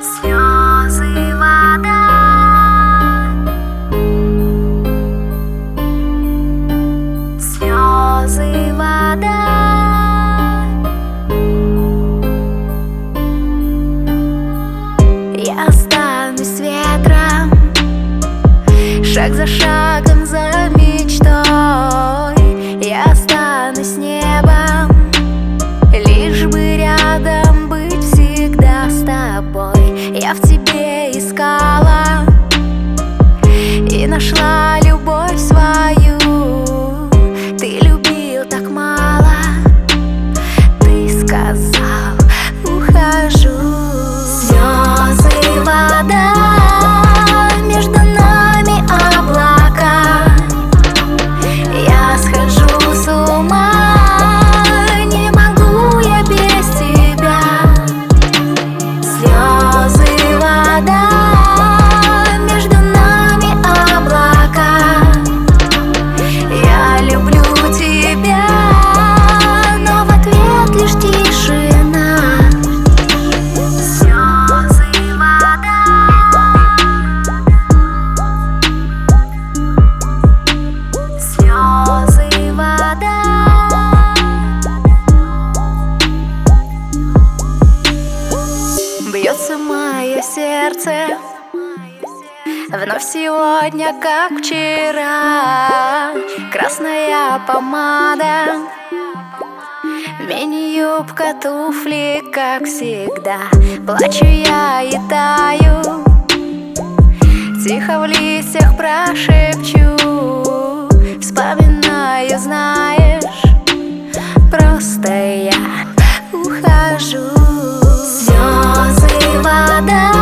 слезы вода, слезы вода. Я останусь ветром, шаг за шагом за мечтой. сердце. Вновь сегодня, как вчера. Красная помада. Мини-юбка, туфли, как всегда. Плачу я и таю. Тихо в листьях прошепчу. Вспоминаю, знаешь Просто я ухожу. Слезы, вода